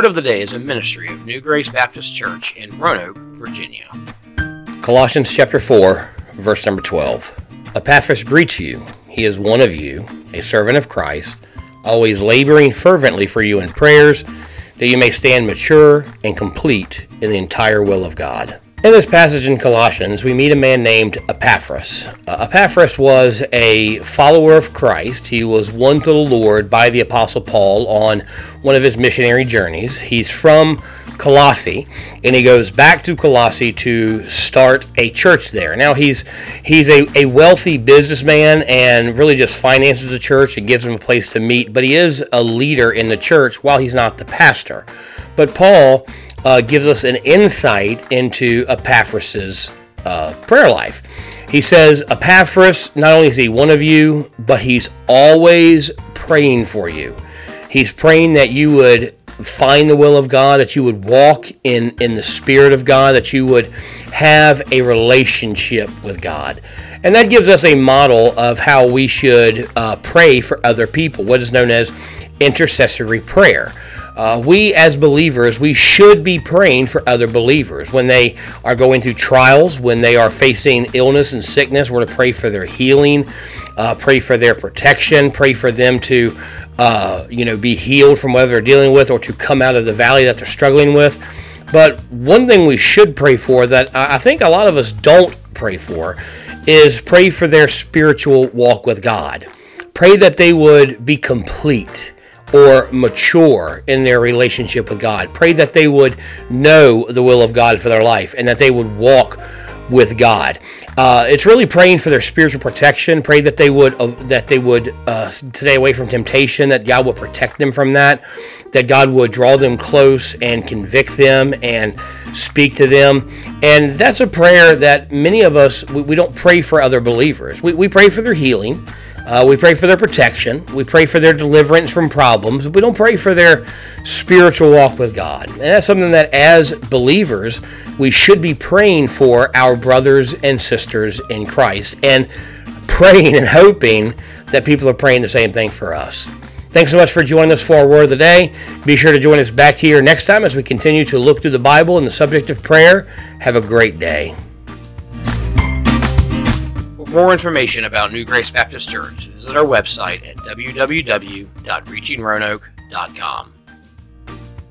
word of the day is a ministry of New Grace Baptist Church in Roanoke, Virginia. Colossians chapter 4, verse number 12. Epaphras greets you. He is one of you, a servant of Christ, always laboring fervently for you in prayers, that you may stand mature and complete in the entire will of God. In this passage in Colossians, we meet a man named Epaphras. Uh, Epaphras was a follower of Christ. He was won to the Lord by the Apostle Paul on one of his missionary journeys. He's from Colossae, and he goes back to Colossae to start a church there. Now he's he's a, a wealthy businessman and really just finances the church and gives them a place to meet, but he is a leader in the church while he's not the pastor. But Paul uh, gives us an insight into Epaphras's uh, prayer life. He says, Epaphras, not only is he one of you, but he's always praying for you. He's praying that you would find the will of God, that you would walk in, in the Spirit of God, that you would have a relationship with God. And that gives us a model of how we should uh, pray for other people, what is known as intercessory prayer. Uh, we as believers, we should be praying for other believers when they are going through trials, when they are facing illness and sickness. We're to pray for their healing, uh, pray for their protection, pray for them to, uh, you know, be healed from whatever they're dealing with, or to come out of the valley that they're struggling with. But one thing we should pray for that I think a lot of us don't pray for is pray for their spiritual walk with God. Pray that they would be complete or mature in their relationship with God. Pray that they would know the will of God for their life and that they would walk with God. Uh, it's really praying for their spiritual protection. Pray that they would uh, that they would uh, stay away from temptation. That God would protect them from that. That God would draw them close and convict them and speak to them. And that's a prayer that many of us we, we don't pray for other believers. We, we pray for their healing. Uh, we pray for their protection. We pray for their deliverance from problems. We don't pray for their spiritual walk with God. And that's something that, as believers, we should be praying for our brothers and sisters in Christ and praying and hoping that people are praying the same thing for us. Thanks so much for joining us for our word of the day. Be sure to join us back here next time as we continue to look through the Bible and the subject of prayer. Have a great day. For more information about New Grace Baptist Church, visit our website at www.reachingroanoke.com.